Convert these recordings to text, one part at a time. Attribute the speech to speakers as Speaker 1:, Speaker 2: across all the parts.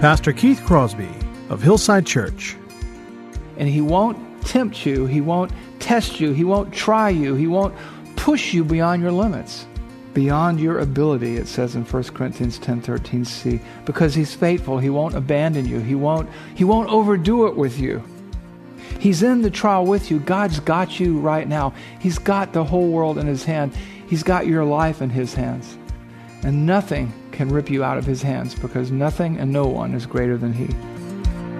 Speaker 1: Pastor Keith Crosby of Hillside Church.
Speaker 2: And he won't tempt you, he won't test you, he won't try you, he won't push you beyond your limits, beyond your ability, it says in 1 Corinthians 10 13 c. Because he's faithful, he won't abandon you, he won't, he won't overdo it with you. He's in the trial with you. God's got you right now. He's got the whole world in his hand. He's got your life in his hands. And nothing can rip you out of his hands because nothing and no one is greater than he.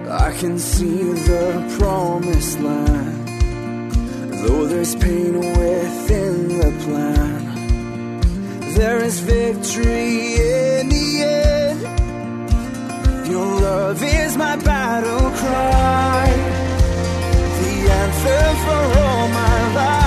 Speaker 3: I can see the promised land, though there's pain within the plan. There is victory in the end. Your love is my battle cry, the answer for all my life.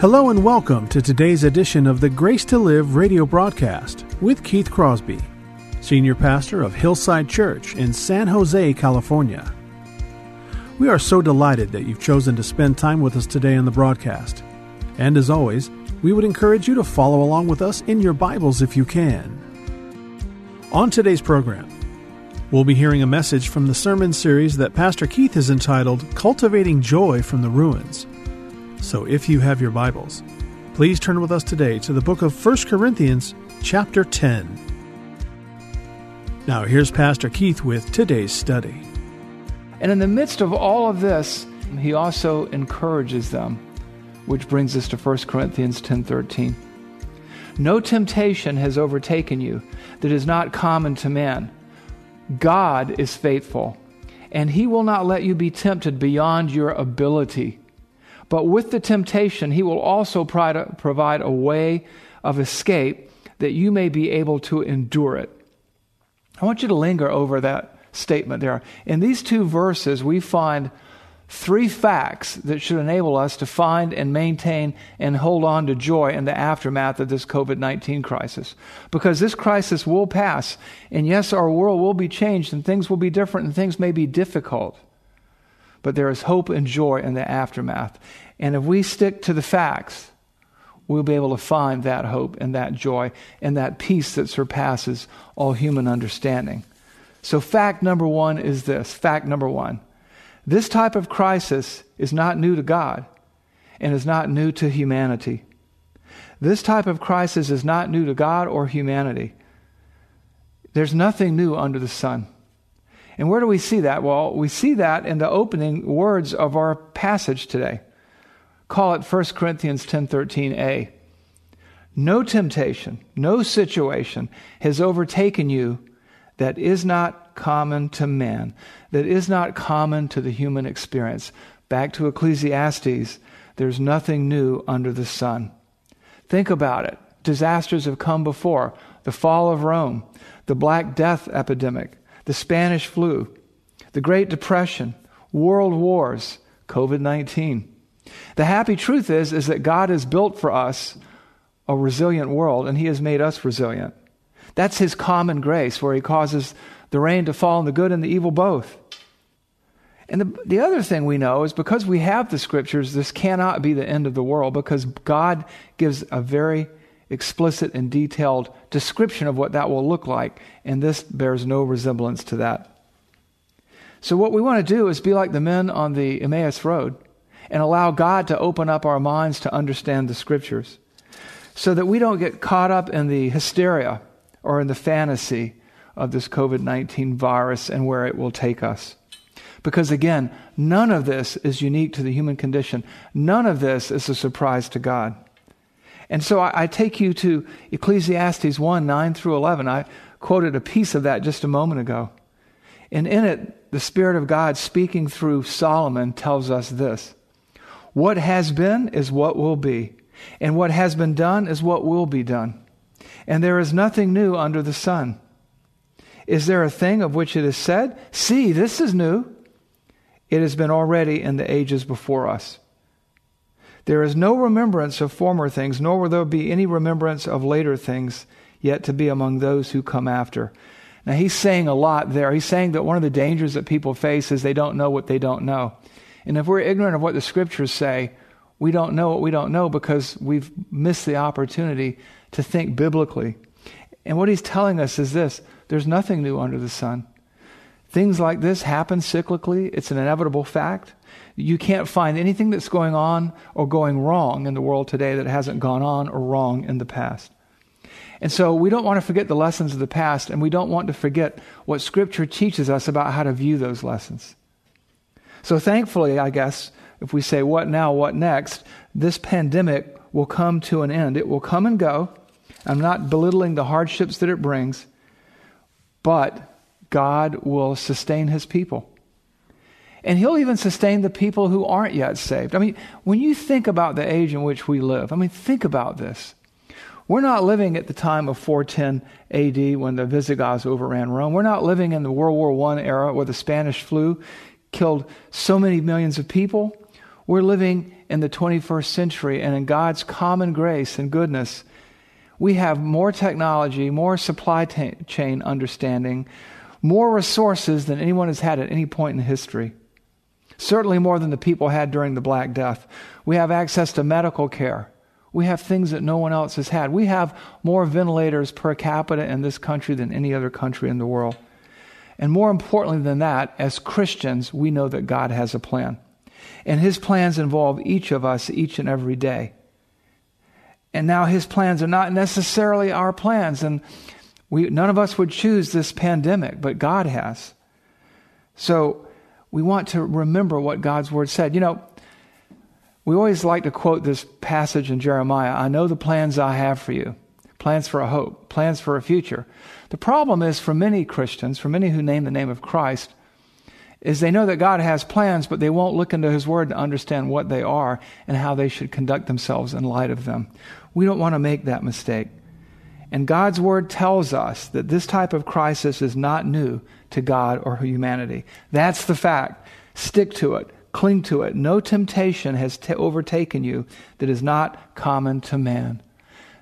Speaker 1: Hello and welcome to today's edition of the Grace to Live radio broadcast with Keith Crosby, Senior Pastor of Hillside Church in San Jose, California. We are so delighted that you've chosen to spend time with us today on the broadcast. And as always, we would encourage you to follow along with us in your Bibles if you can. On today's program, we'll be hearing a message from the sermon series that Pastor Keith has entitled Cultivating Joy from the Ruins. So if you have your Bibles, please turn with us today to the book of 1 Corinthians, chapter 10. Now, here's Pastor Keith with today's study.
Speaker 2: And in the midst of all of this, he also encourages them, which brings us to 1 Corinthians 10:13. No temptation has overtaken you that is not common to man. God is faithful, and he will not let you be tempted beyond your ability. But with the temptation, he will also provide a way of escape that you may be able to endure it. I want you to linger over that statement there. In these two verses, we find three facts that should enable us to find and maintain and hold on to joy in the aftermath of this COVID 19 crisis. Because this crisis will pass, and yes, our world will be changed, and things will be different, and things may be difficult. But there is hope and joy in the aftermath. And if we stick to the facts, we'll be able to find that hope and that joy and that peace that surpasses all human understanding. So, fact number one is this fact number one this type of crisis is not new to God and is not new to humanity. This type of crisis is not new to God or humanity. There's nothing new under the sun. And where do we see that? Well, we see that in the opening words of our passage today. Call it 1 Corinthians 10:13a. No temptation, no situation has overtaken you that is not common to man, that is not common to the human experience. Back to Ecclesiastes, there's nothing new under the sun. Think about it. Disasters have come before the fall of Rome, the Black Death epidemic, the Spanish flu, the Great Depression, world wars, COVID 19. The happy truth is, is that God has built for us a resilient world, and He has made us resilient. That's His common grace, where He causes the rain to fall on the good and the evil both. And the, the other thing we know is because we have the scriptures, this cannot be the end of the world because God gives a very explicit and detailed description of what that will look like, and this bears no resemblance to that. So, what we want to do is be like the men on the Emmaus Road and allow God to open up our minds to understand the scriptures so that we don't get caught up in the hysteria or in the fantasy of this COVID 19 virus and where it will take us. Because again, none of this is unique to the human condition. None of this is a surprise to God. And so I, I, take you to Ecclesiastes 1 9 through 11. I quoted a piece of that just a moment ago. And in it, the Spirit of God speaking through Solomon tells us this What has been is what will be, and what has been done is what will be done. And there is nothing new under the sun. Is there a thing of which it is said, See, this is new? It has been already in the ages before us. There is no remembrance of former things, nor will there be any remembrance of later things yet to be among those who come after. Now, he's saying a lot there. He's saying that one of the dangers that people face is they don't know what they don't know. And if we're ignorant of what the scriptures say, we don't know what we don't know because we've missed the opportunity to think biblically. And what he's telling us is this there's nothing new under the sun. Things like this happen cyclically, it's an inevitable fact. You can't find anything that's going on or going wrong in the world today that hasn't gone on or wrong in the past. And so we don't want to forget the lessons of the past, and we don't want to forget what Scripture teaches us about how to view those lessons. So thankfully, I guess, if we say, what now, what next, this pandemic will come to an end. It will come and go. I'm not belittling the hardships that it brings, but God will sustain his people. And he'll even sustain the people who aren't yet saved. I mean, when you think about the age in which we live, I mean, think about this. We're not living at the time of 410 AD when the Visigoths overran Rome. We're not living in the World War I era where the Spanish flu killed so many millions of people. We're living in the 21st century, and in God's common grace and goodness, we have more technology, more supply t- chain understanding, more resources than anyone has had at any point in history. Certainly more than the people had during the Black Death. We have access to medical care. We have things that no one else has had. We have more ventilators per capita in this country than any other country in the world. And more importantly than that, as Christians, we know that God has a plan. And his plans involve each of us each and every day. And now his plans are not necessarily our plans. And we, none of us would choose this pandemic, but God has. So we want to remember what God's word said. You know, we always like to quote this passage in Jeremiah I know the plans I have for you plans for a hope, plans for a future. The problem is for many Christians, for many who name the name of Christ, is they know that God has plans, but they won't look into His Word to understand what they are and how they should conduct themselves in light of them. We don't want to make that mistake. And God's Word tells us that this type of crisis is not new to God or humanity. That's the fact. Stick to it. Cling to it. No temptation has t- overtaken you that is not common to man.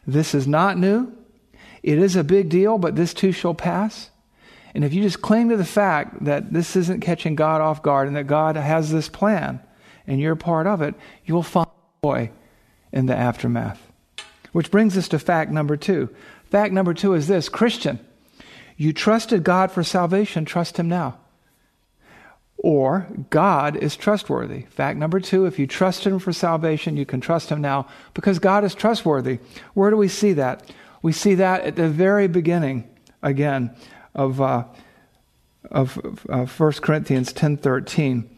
Speaker 2: This is not new. It is a big deal, but this too shall pass. And if you just cling to the fact that this isn't catching God off guard and that God has this plan and you're part of it, you'll find joy in the aftermath. Which brings us to fact number two. Fact number two is this Christian, you trusted God for salvation, trust Him now. Or God is trustworthy. Fact number two, if you trust Him for salvation, you can trust Him now because God is trustworthy. Where do we see that? We see that at the very beginning, again, of, uh, of uh, 1 Corinthians 10.13.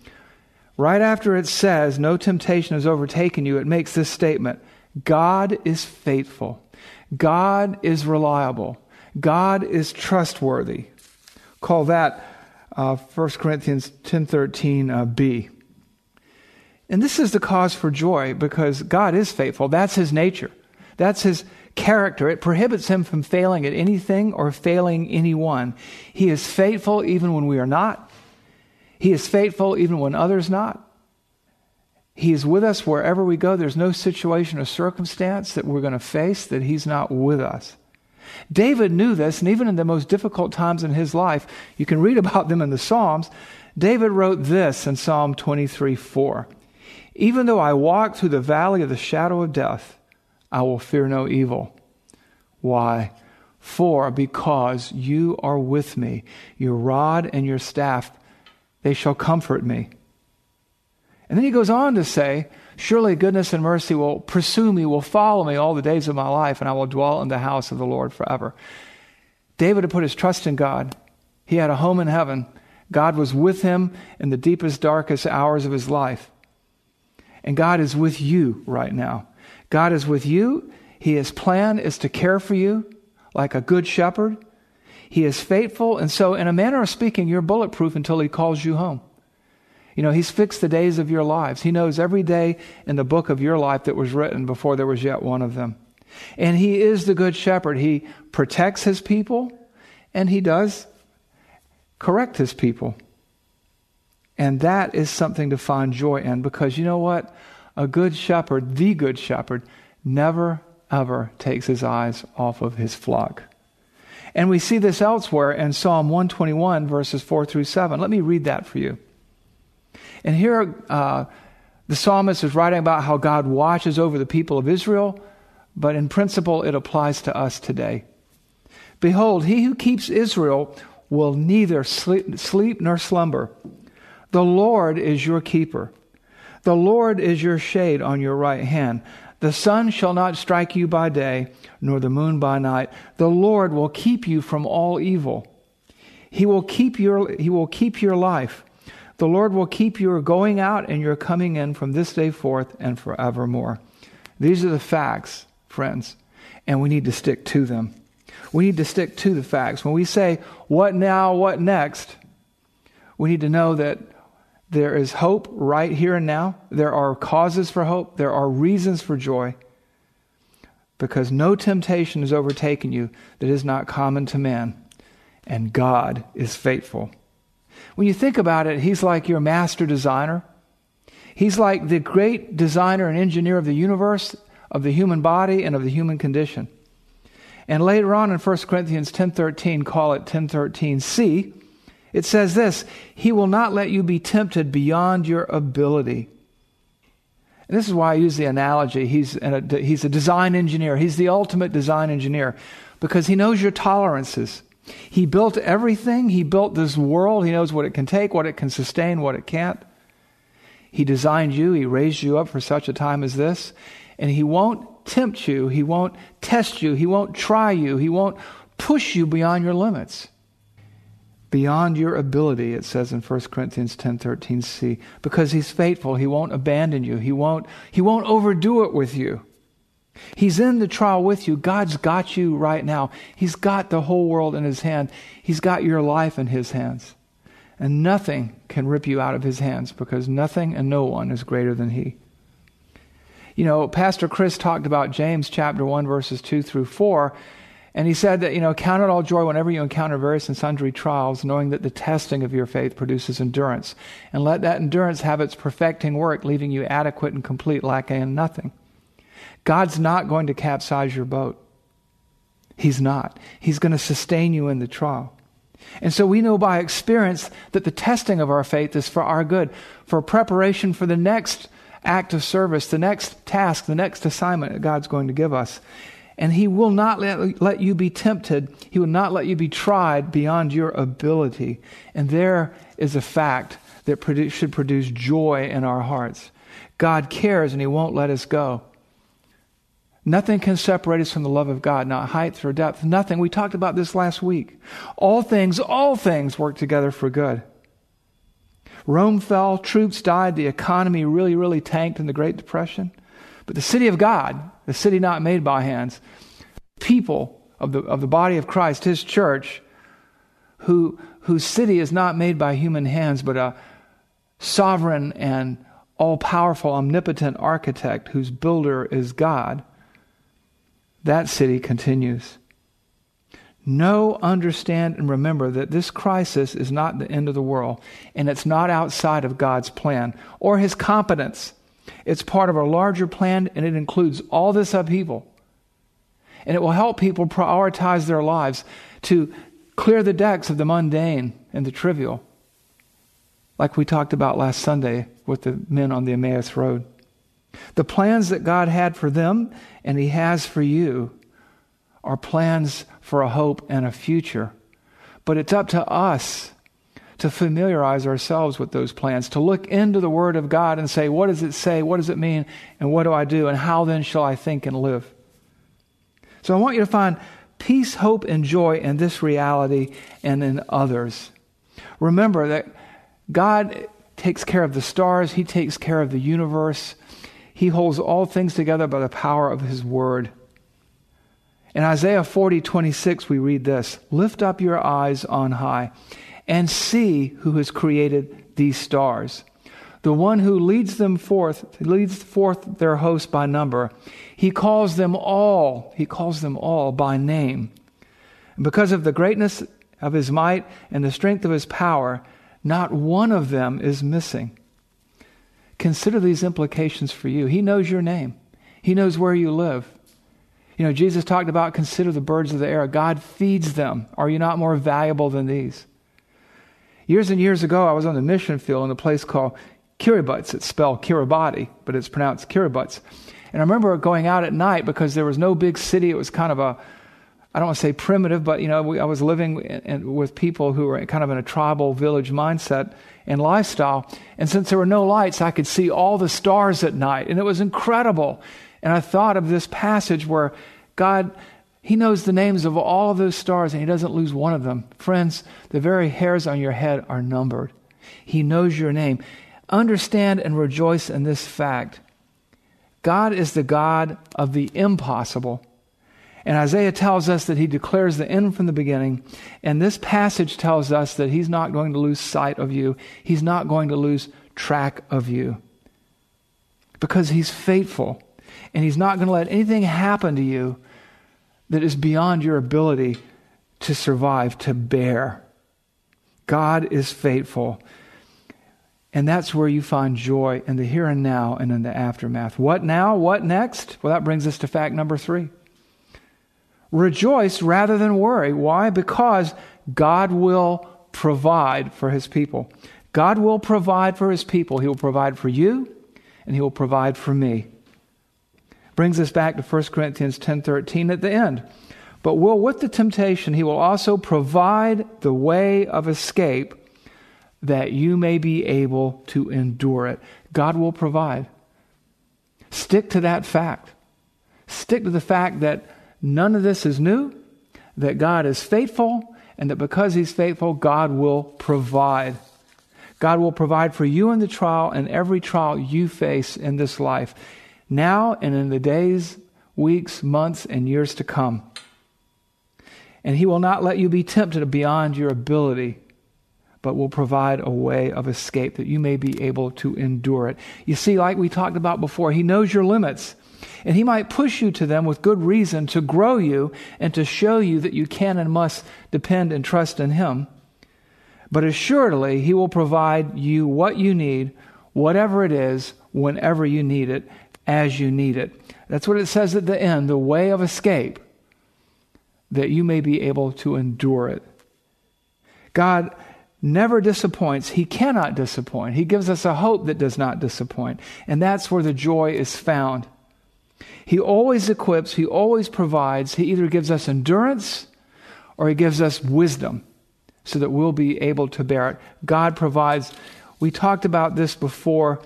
Speaker 2: Right after it says, no temptation has overtaken you, it makes this statement, God is faithful. God is reliable. God is trustworthy. Call that uh, 1 Corinthians 10.13 uh, b. And this is the cause for joy because God is faithful. That's his nature. That's his character. It prohibits him from failing at anything or failing anyone. He is faithful even when we are not. He is faithful even when others not. He is with us wherever we go. There's no situation or circumstance that we're going to face that He's not with us. David knew this, and even in the most difficult times in his life, you can read about them in the Psalms. David wrote this in Psalm 23 4. Even though I walk through the valley of the shadow of death, I will fear no evil. Why? For because you are with me, your rod and your staff, they shall comfort me. And then he goes on to say, Surely goodness and mercy will pursue me, will follow me all the days of my life, and I will dwell in the house of the Lord forever. David had put his trust in God. He had a home in heaven. God was with him in the deepest, darkest hours of his life. And God is with you right now. God is with you. He, His plan is to care for you like a good shepherd. He is faithful. And so, in a manner of speaking, you're bulletproof until He calls you home. You know, He's fixed the days of your lives. He knows every day in the book of your life that was written before there was yet one of them. And He is the good shepherd. He protects His people, and He does correct His people. And that is something to find joy in because you know what? A good shepherd, the good shepherd, never, ever takes his eyes off of his flock. And we see this elsewhere in Psalm 121, verses 4 through 7. Let me read that for you. And here, uh, the psalmist is writing about how God watches over the people of Israel, but in principle, it applies to us today. Behold, he who keeps Israel will neither sleep, sleep nor slumber. The Lord is your keeper. The Lord is your shade on your right hand. The sun shall not strike you by day, nor the moon by night. The Lord will keep you from all evil. He will keep your, he will keep your life. The Lord will keep your going out and your coming in from this day forth and forevermore. These are the facts, friends, and we need to stick to them. We need to stick to the facts. When we say, what now, what next, we need to know that there is hope right here and now. There are causes for hope. There are reasons for joy. Because no temptation has overtaken you that is not common to man. And God is faithful. When you think about it, He's like your master designer. He's like the great designer and engineer of the universe, of the human body, and of the human condition. And later on in 1 Corinthians 10:13, call it 10:13c, it says this He will not let you be tempted beyond your ability. And this is why I use the analogy. He's a, he's a design engineer, he's the ultimate design engineer because he knows your tolerances. He built everything, he built this world, he knows what it can take, what it can sustain, what it can't. He designed you, he raised you up for such a time as this, and he won't tempt you, he won't test you, he won't try you, he won't push you beyond your limits. Beyond your ability it says in 1 corinthians 10.13c because he's faithful he won't abandon you. He won't he won't overdo it with you he's in the trial with you. God's got you right now. He's got the whole world in his hand. He's got your life in his hands. And nothing can rip you out of his hands because nothing and no one is greater than he. You know pastor chris talked about james chapter 1 verses 2 through 4 and he said that, you know, count it all joy whenever you encounter various and sundry trials, knowing that the testing of your faith produces endurance. And let that endurance have its perfecting work, leaving you adequate and complete, lacking in nothing. God's not going to capsize your boat. He's not. He's going to sustain you in the trial. And so we know by experience that the testing of our faith is for our good, for preparation for the next act of service, the next task, the next assignment that God's going to give us. And He will not let, let you be tempted. He will not let you be tried beyond your ability. And there is a fact that should produce joy in our hearts. God cares and He won't let us go. Nothing can separate us from the love of God, not height or depth, nothing. We talked about this last week. All things, all things work together for good. Rome fell, troops died, the economy really, really tanked in the Great Depression. But the city of God, the city not made by hands, people of the, of the body of Christ, his church, who, whose city is not made by human hands, but a sovereign and all powerful, omnipotent architect whose builder is God, that city continues. Know, understand, and remember that this crisis is not the end of the world, and it's not outside of God's plan or his competence. It's part of a larger plan, and it includes all this upheaval. And it will help people prioritize their lives to clear the decks of the mundane and the trivial, like we talked about last Sunday with the men on the Emmaus Road. The plans that God had for them and He has for you are plans for a hope and a future. But it's up to us to familiarize ourselves with those plans, to look into the Word of God and say, what does it say? What does it mean? And what do I do? And how then shall I think and live? So I want you to find peace, hope, and joy in this reality and in others. Remember that God takes care of the stars, He takes care of the universe. He holds all things together by the power of His word. In Isaiah 40, 26, we read this Lift up your eyes on high and see who has created these stars. The one who leads them forth, leads forth their host by number. He calls them all, he calls them all by name. And because of the greatness of his might and the strength of his power, not one of them is missing. Consider these implications for you. He knows your name, He knows where you live. You know, Jesus talked about consider the birds of the air. God feeds them. Are you not more valuable than these? Years and years ago, I was on the mission field in a place called Kiribati. It's spelled Kiribati, but it's pronounced Kiribas. And I remember going out at night because there was no big city. It was kind of a I don't want to say primitive, but you know, we, I was living in, in, with people who were kind of in a tribal village mindset and lifestyle. And since there were no lights, I could see all the stars at night, and it was incredible. And I thought of this passage where God, He knows the names of all of those stars, and He doesn't lose one of them. Friends, the very hairs on your head are numbered. He knows your name. Understand and rejoice in this fact. God is the God of the impossible. And Isaiah tells us that he declares the end from the beginning. And this passage tells us that he's not going to lose sight of you, he's not going to lose track of you. Because he's faithful. And he's not going to let anything happen to you that is beyond your ability to survive, to bear. God is faithful. And that's where you find joy in the here and now and in the aftermath. What now? What next? Well, that brings us to fact number three. Rejoice rather than worry. Why? Because God will provide for his people. God will provide for his people. He will provide for you and he will provide for me. Brings us back to 1 Corinthians 10:13 at the end. But will with the temptation he will also provide the way of escape that you may be able to endure it. God will provide. Stick to that fact. Stick to the fact that None of this is new, that God is faithful, and that because He's faithful, God will provide. God will provide for you in the trial and every trial you face in this life, now and in the days, weeks, months, and years to come. And He will not let you be tempted beyond your ability, but will provide a way of escape that you may be able to endure it. You see, like we talked about before, He knows your limits. And he might push you to them with good reason to grow you and to show you that you can and must depend and trust in him. But assuredly, he will provide you what you need, whatever it is, whenever you need it, as you need it. That's what it says at the end the way of escape, that you may be able to endure it. God never disappoints. He cannot disappoint. He gives us a hope that does not disappoint. And that's where the joy is found. He always equips, He always provides. He either gives us endurance or He gives us wisdom so that we'll be able to bear it. God provides. We talked about this before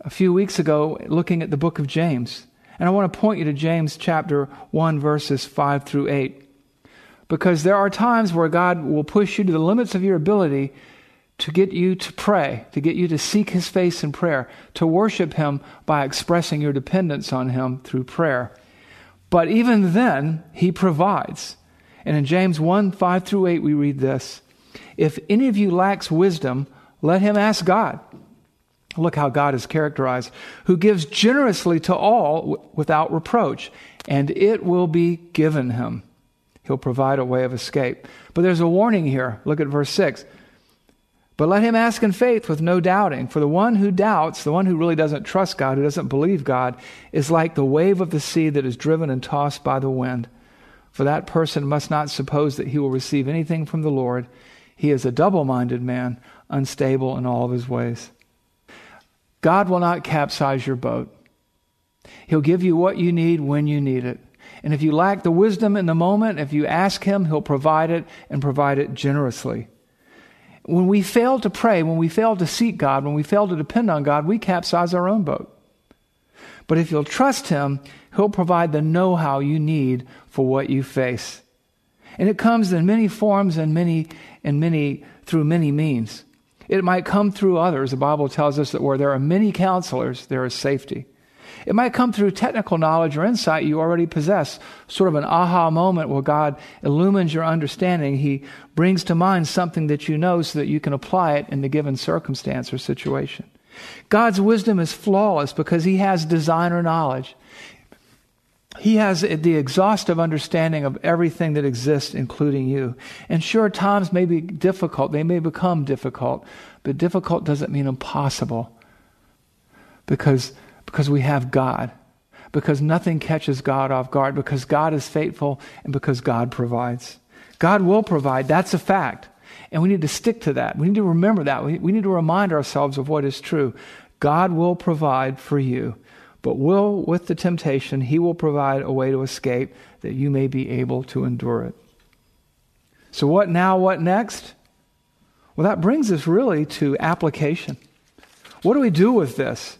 Speaker 2: a few weeks ago, looking at the book of James. And I want to point you to James chapter 1, verses 5 through 8. Because there are times where God will push you to the limits of your ability to get you to pray, to get you to seek his face in prayer, to worship him by expressing your dependence on him through prayer. But even then, he provides. And in James 1 5 through 8, we read this If any of you lacks wisdom, let him ask God. Look how God is characterized, who gives generously to all without reproach, and it will be given him. He'll provide a way of escape. But there's a warning here. Look at verse 6. But let him ask in faith with no doubting. For the one who doubts, the one who really doesn't trust God, who doesn't believe God, is like the wave of the sea that is driven and tossed by the wind. For that person must not suppose that he will receive anything from the Lord. He is a double minded man, unstable in all of his ways. God will not capsize your boat. He'll give you what you need when you need it. And if you lack the wisdom in the moment, if you ask Him, He'll provide it and provide it generously. When we fail to pray, when we fail to seek God, when we fail to depend on God, we capsize our own boat. But if you'll trust Him, He'll provide the know how you need for what you face. And it comes in many forms and many, and many, through many means. It might come through others. The Bible tells us that where there are many counselors, there is safety. It might come through technical knowledge or insight you already possess, sort of an aha moment where God illumines your understanding. He brings to mind something that you know so that you can apply it in the given circumstance or situation. God's wisdom is flawless because He has designer knowledge. He has the exhaustive understanding of everything that exists, including you. And sure, times may be difficult, they may become difficult, but difficult doesn't mean impossible because, because we have God, because nothing catches God off guard, because God is faithful, and because God provides. God will provide, that's a fact. And we need to stick to that. We need to remember that. We, need to remind ourselves of what is true. God will provide for you. But will, with the temptation, he will provide a way to escape that you may be able to endure it. So, what now? What next? Well, that brings us really to application. What do we do with this?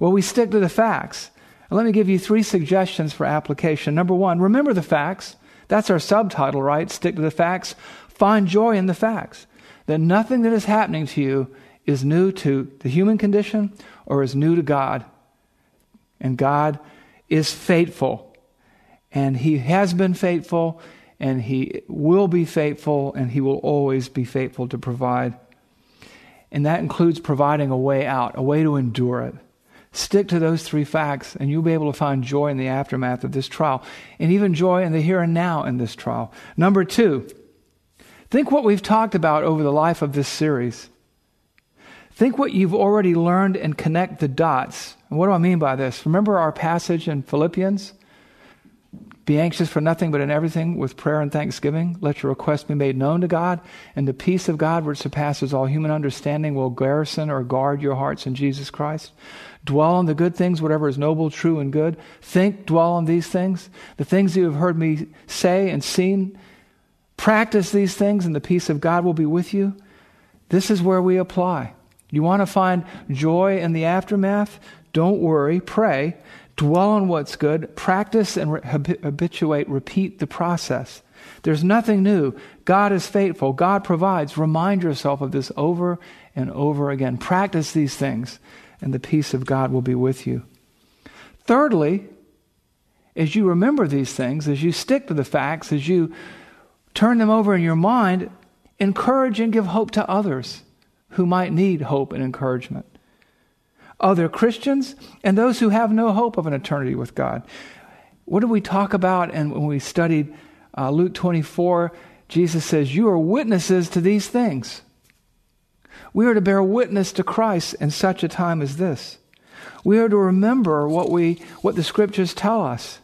Speaker 2: Well, we stick to the facts. And let me give you three suggestions for application. Number one, remember the facts. That's our subtitle, right? Stick to the facts. Find joy in the facts. That nothing that is happening to you is new to the human condition or is new to God. And God is faithful. And He has been faithful, and He will be faithful, and He will always be faithful to provide. And that includes providing a way out, a way to endure it. Stick to those three facts, and you'll be able to find joy in the aftermath of this trial, and even joy in the here and now in this trial. Number two, think what we've talked about over the life of this series. Think what you've already learned and connect the dots. And what do I mean by this? Remember our passage in Philippians? Be anxious for nothing, but in everything with prayer and thanksgiving. Let your requests be made known to God, and the peace of God, which surpasses all human understanding, will garrison or guard your hearts in Jesus Christ. Dwell on the good things, whatever is noble, true, and good. Think, dwell on these things. The things you have heard me say and seen. Practice these things, and the peace of God will be with you. This is where we apply. You want to find joy in the aftermath? Don't worry, pray, dwell on what's good, practice and re- habituate, repeat the process. There's nothing new. God is faithful, God provides. Remind yourself of this over and over again. Practice these things, and the peace of God will be with you. Thirdly, as you remember these things, as you stick to the facts, as you turn them over in your mind, encourage and give hope to others who might need hope and encouragement. Other Christians and those who have no hope of an eternity with God. What did we talk about? And when we studied uh, Luke 24, Jesus says, You are witnesses to these things. We are to bear witness to Christ in such a time as this. We are to remember what, we, what the scriptures tell us.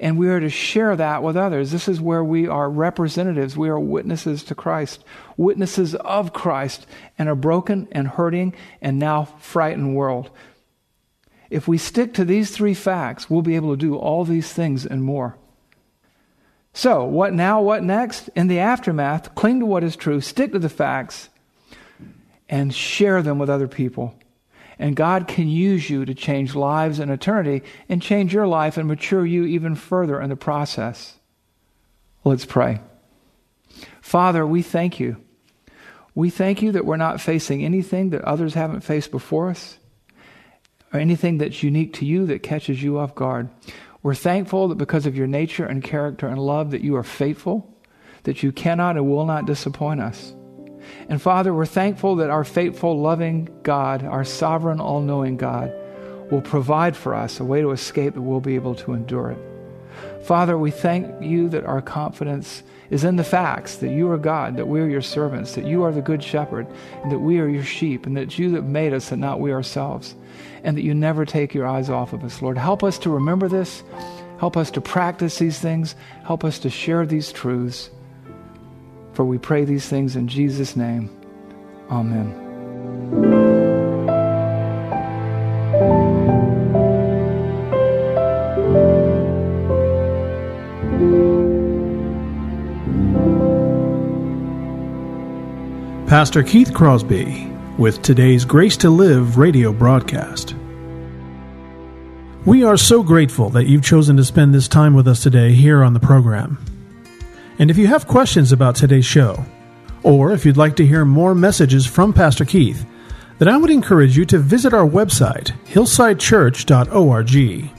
Speaker 2: And we are to share that with others. This is where we are representatives. We are witnesses to Christ, witnesses of Christ in a broken and hurting and now frightened world. If we stick to these three facts, we'll be able to do all these things and more. So, what now? What next? In the aftermath, cling to what is true, stick to the facts, and share them with other people. And God can use you to change lives in eternity and change your life and mature you even further in the process. Let's pray. Father, we thank you. We thank you that we're not facing anything that others haven't faced before us or anything that's unique to you that catches you off guard. We're thankful that because of your nature and character and love that you are faithful, that you cannot and will not disappoint us. And Father, we're thankful that our faithful, loving God, our sovereign, all knowing God, will provide for us a way to escape that we'll be able to endure it. Father, we thank you that our confidence is in the facts that you are God, that we are your servants, that you are the good shepherd, and that we are your sheep, and that you that made us and not we ourselves, and that you never take your eyes off of us. Lord, help us to remember this. Help us to practice these things. Help us to share these truths. For we pray these things in Jesus' name. Amen.
Speaker 1: Pastor Keith Crosby with today's Grace to Live radio broadcast. We are so grateful that you've chosen to spend this time with us today here on the program. And if you have questions about today's show, or if you'd like to hear more messages from Pastor Keith, then I would encourage you to visit our website, hillsidechurch.org.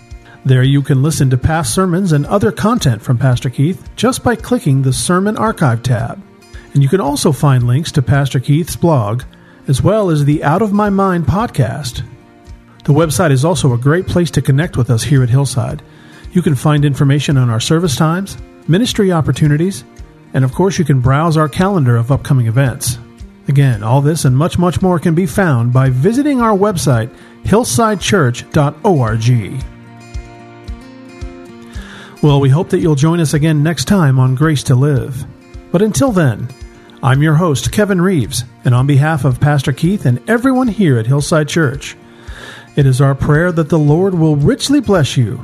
Speaker 1: There you can listen to past sermons and other content from Pastor Keith just by clicking the Sermon Archive tab. And you can also find links to Pastor Keith's blog, as well as the Out of My Mind podcast the website is also a great place to connect with us here at Hillside. You can find information on our service times, ministry opportunities, and of course, you can browse our calendar of upcoming events. Again, all this and much, much more can be found by visiting our website, hillsidechurch.org. Well, we hope that you'll join us again next time on Grace to Live. But until then, I'm your host, Kevin Reeves, and on behalf of Pastor Keith and everyone here at Hillside Church, it is our prayer that the Lord will richly bless you,